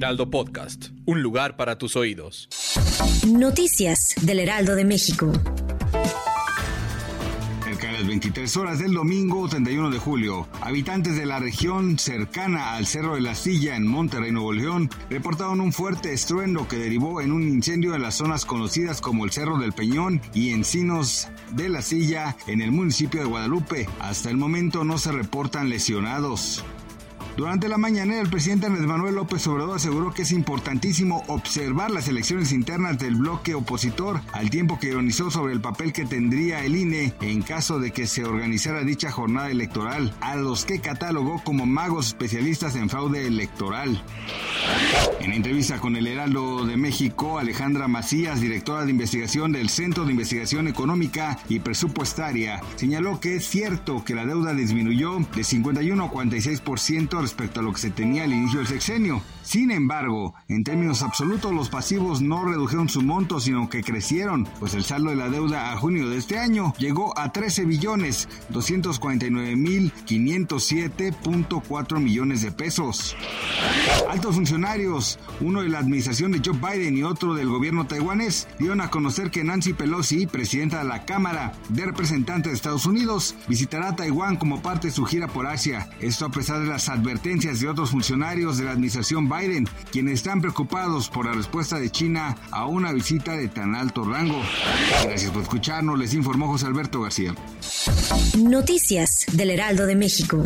Heraldo Podcast, un lugar para tus oídos. Noticias del Heraldo de México. Cerca de las 23 horas del domingo 31 de julio, habitantes de la región cercana al Cerro de la Silla en Monterrey, Nuevo León, reportaron un fuerte estruendo que derivó en un incendio en las zonas conocidas como el Cerro del Peñón y Encinos de la Silla en el municipio de Guadalupe. Hasta el momento no se reportan lesionados. Durante la mañanera, el presidente Andrés Manuel López Obrador aseguró que es importantísimo observar las elecciones internas del bloque opositor, al tiempo que ironizó sobre el papel que tendría el INE en caso de que se organizara dicha jornada electoral, a los que catalogó como magos especialistas en fraude electoral. En entrevista con el Heraldo de México, Alejandra Macías, directora de investigación del Centro de Investigación Económica y Presupuestaria, señaló que es cierto que la deuda disminuyó de 51 a 46% respecto a lo que se tenía al inicio del sexenio. Sin embargo, en términos absolutos los pasivos no redujeron su monto, sino que crecieron, pues el saldo de la deuda a junio de este año llegó a 13 billones 249 mil 507.4 millones de pesos. Altos funcionarios, uno de la administración de Joe Biden y otro del gobierno taiwanés, dieron a conocer que Nancy Pelosi, presidenta de la Cámara de Representantes de Estados Unidos, visitará Taiwán como parte de su gira por Asia. Esto a pesar de las advertencias de otros funcionarios de la administración Biden, quienes están preocupados por la respuesta de China a una visita de tan alto rango. Gracias por escucharnos, les informó José Alberto García. Noticias del Heraldo de México.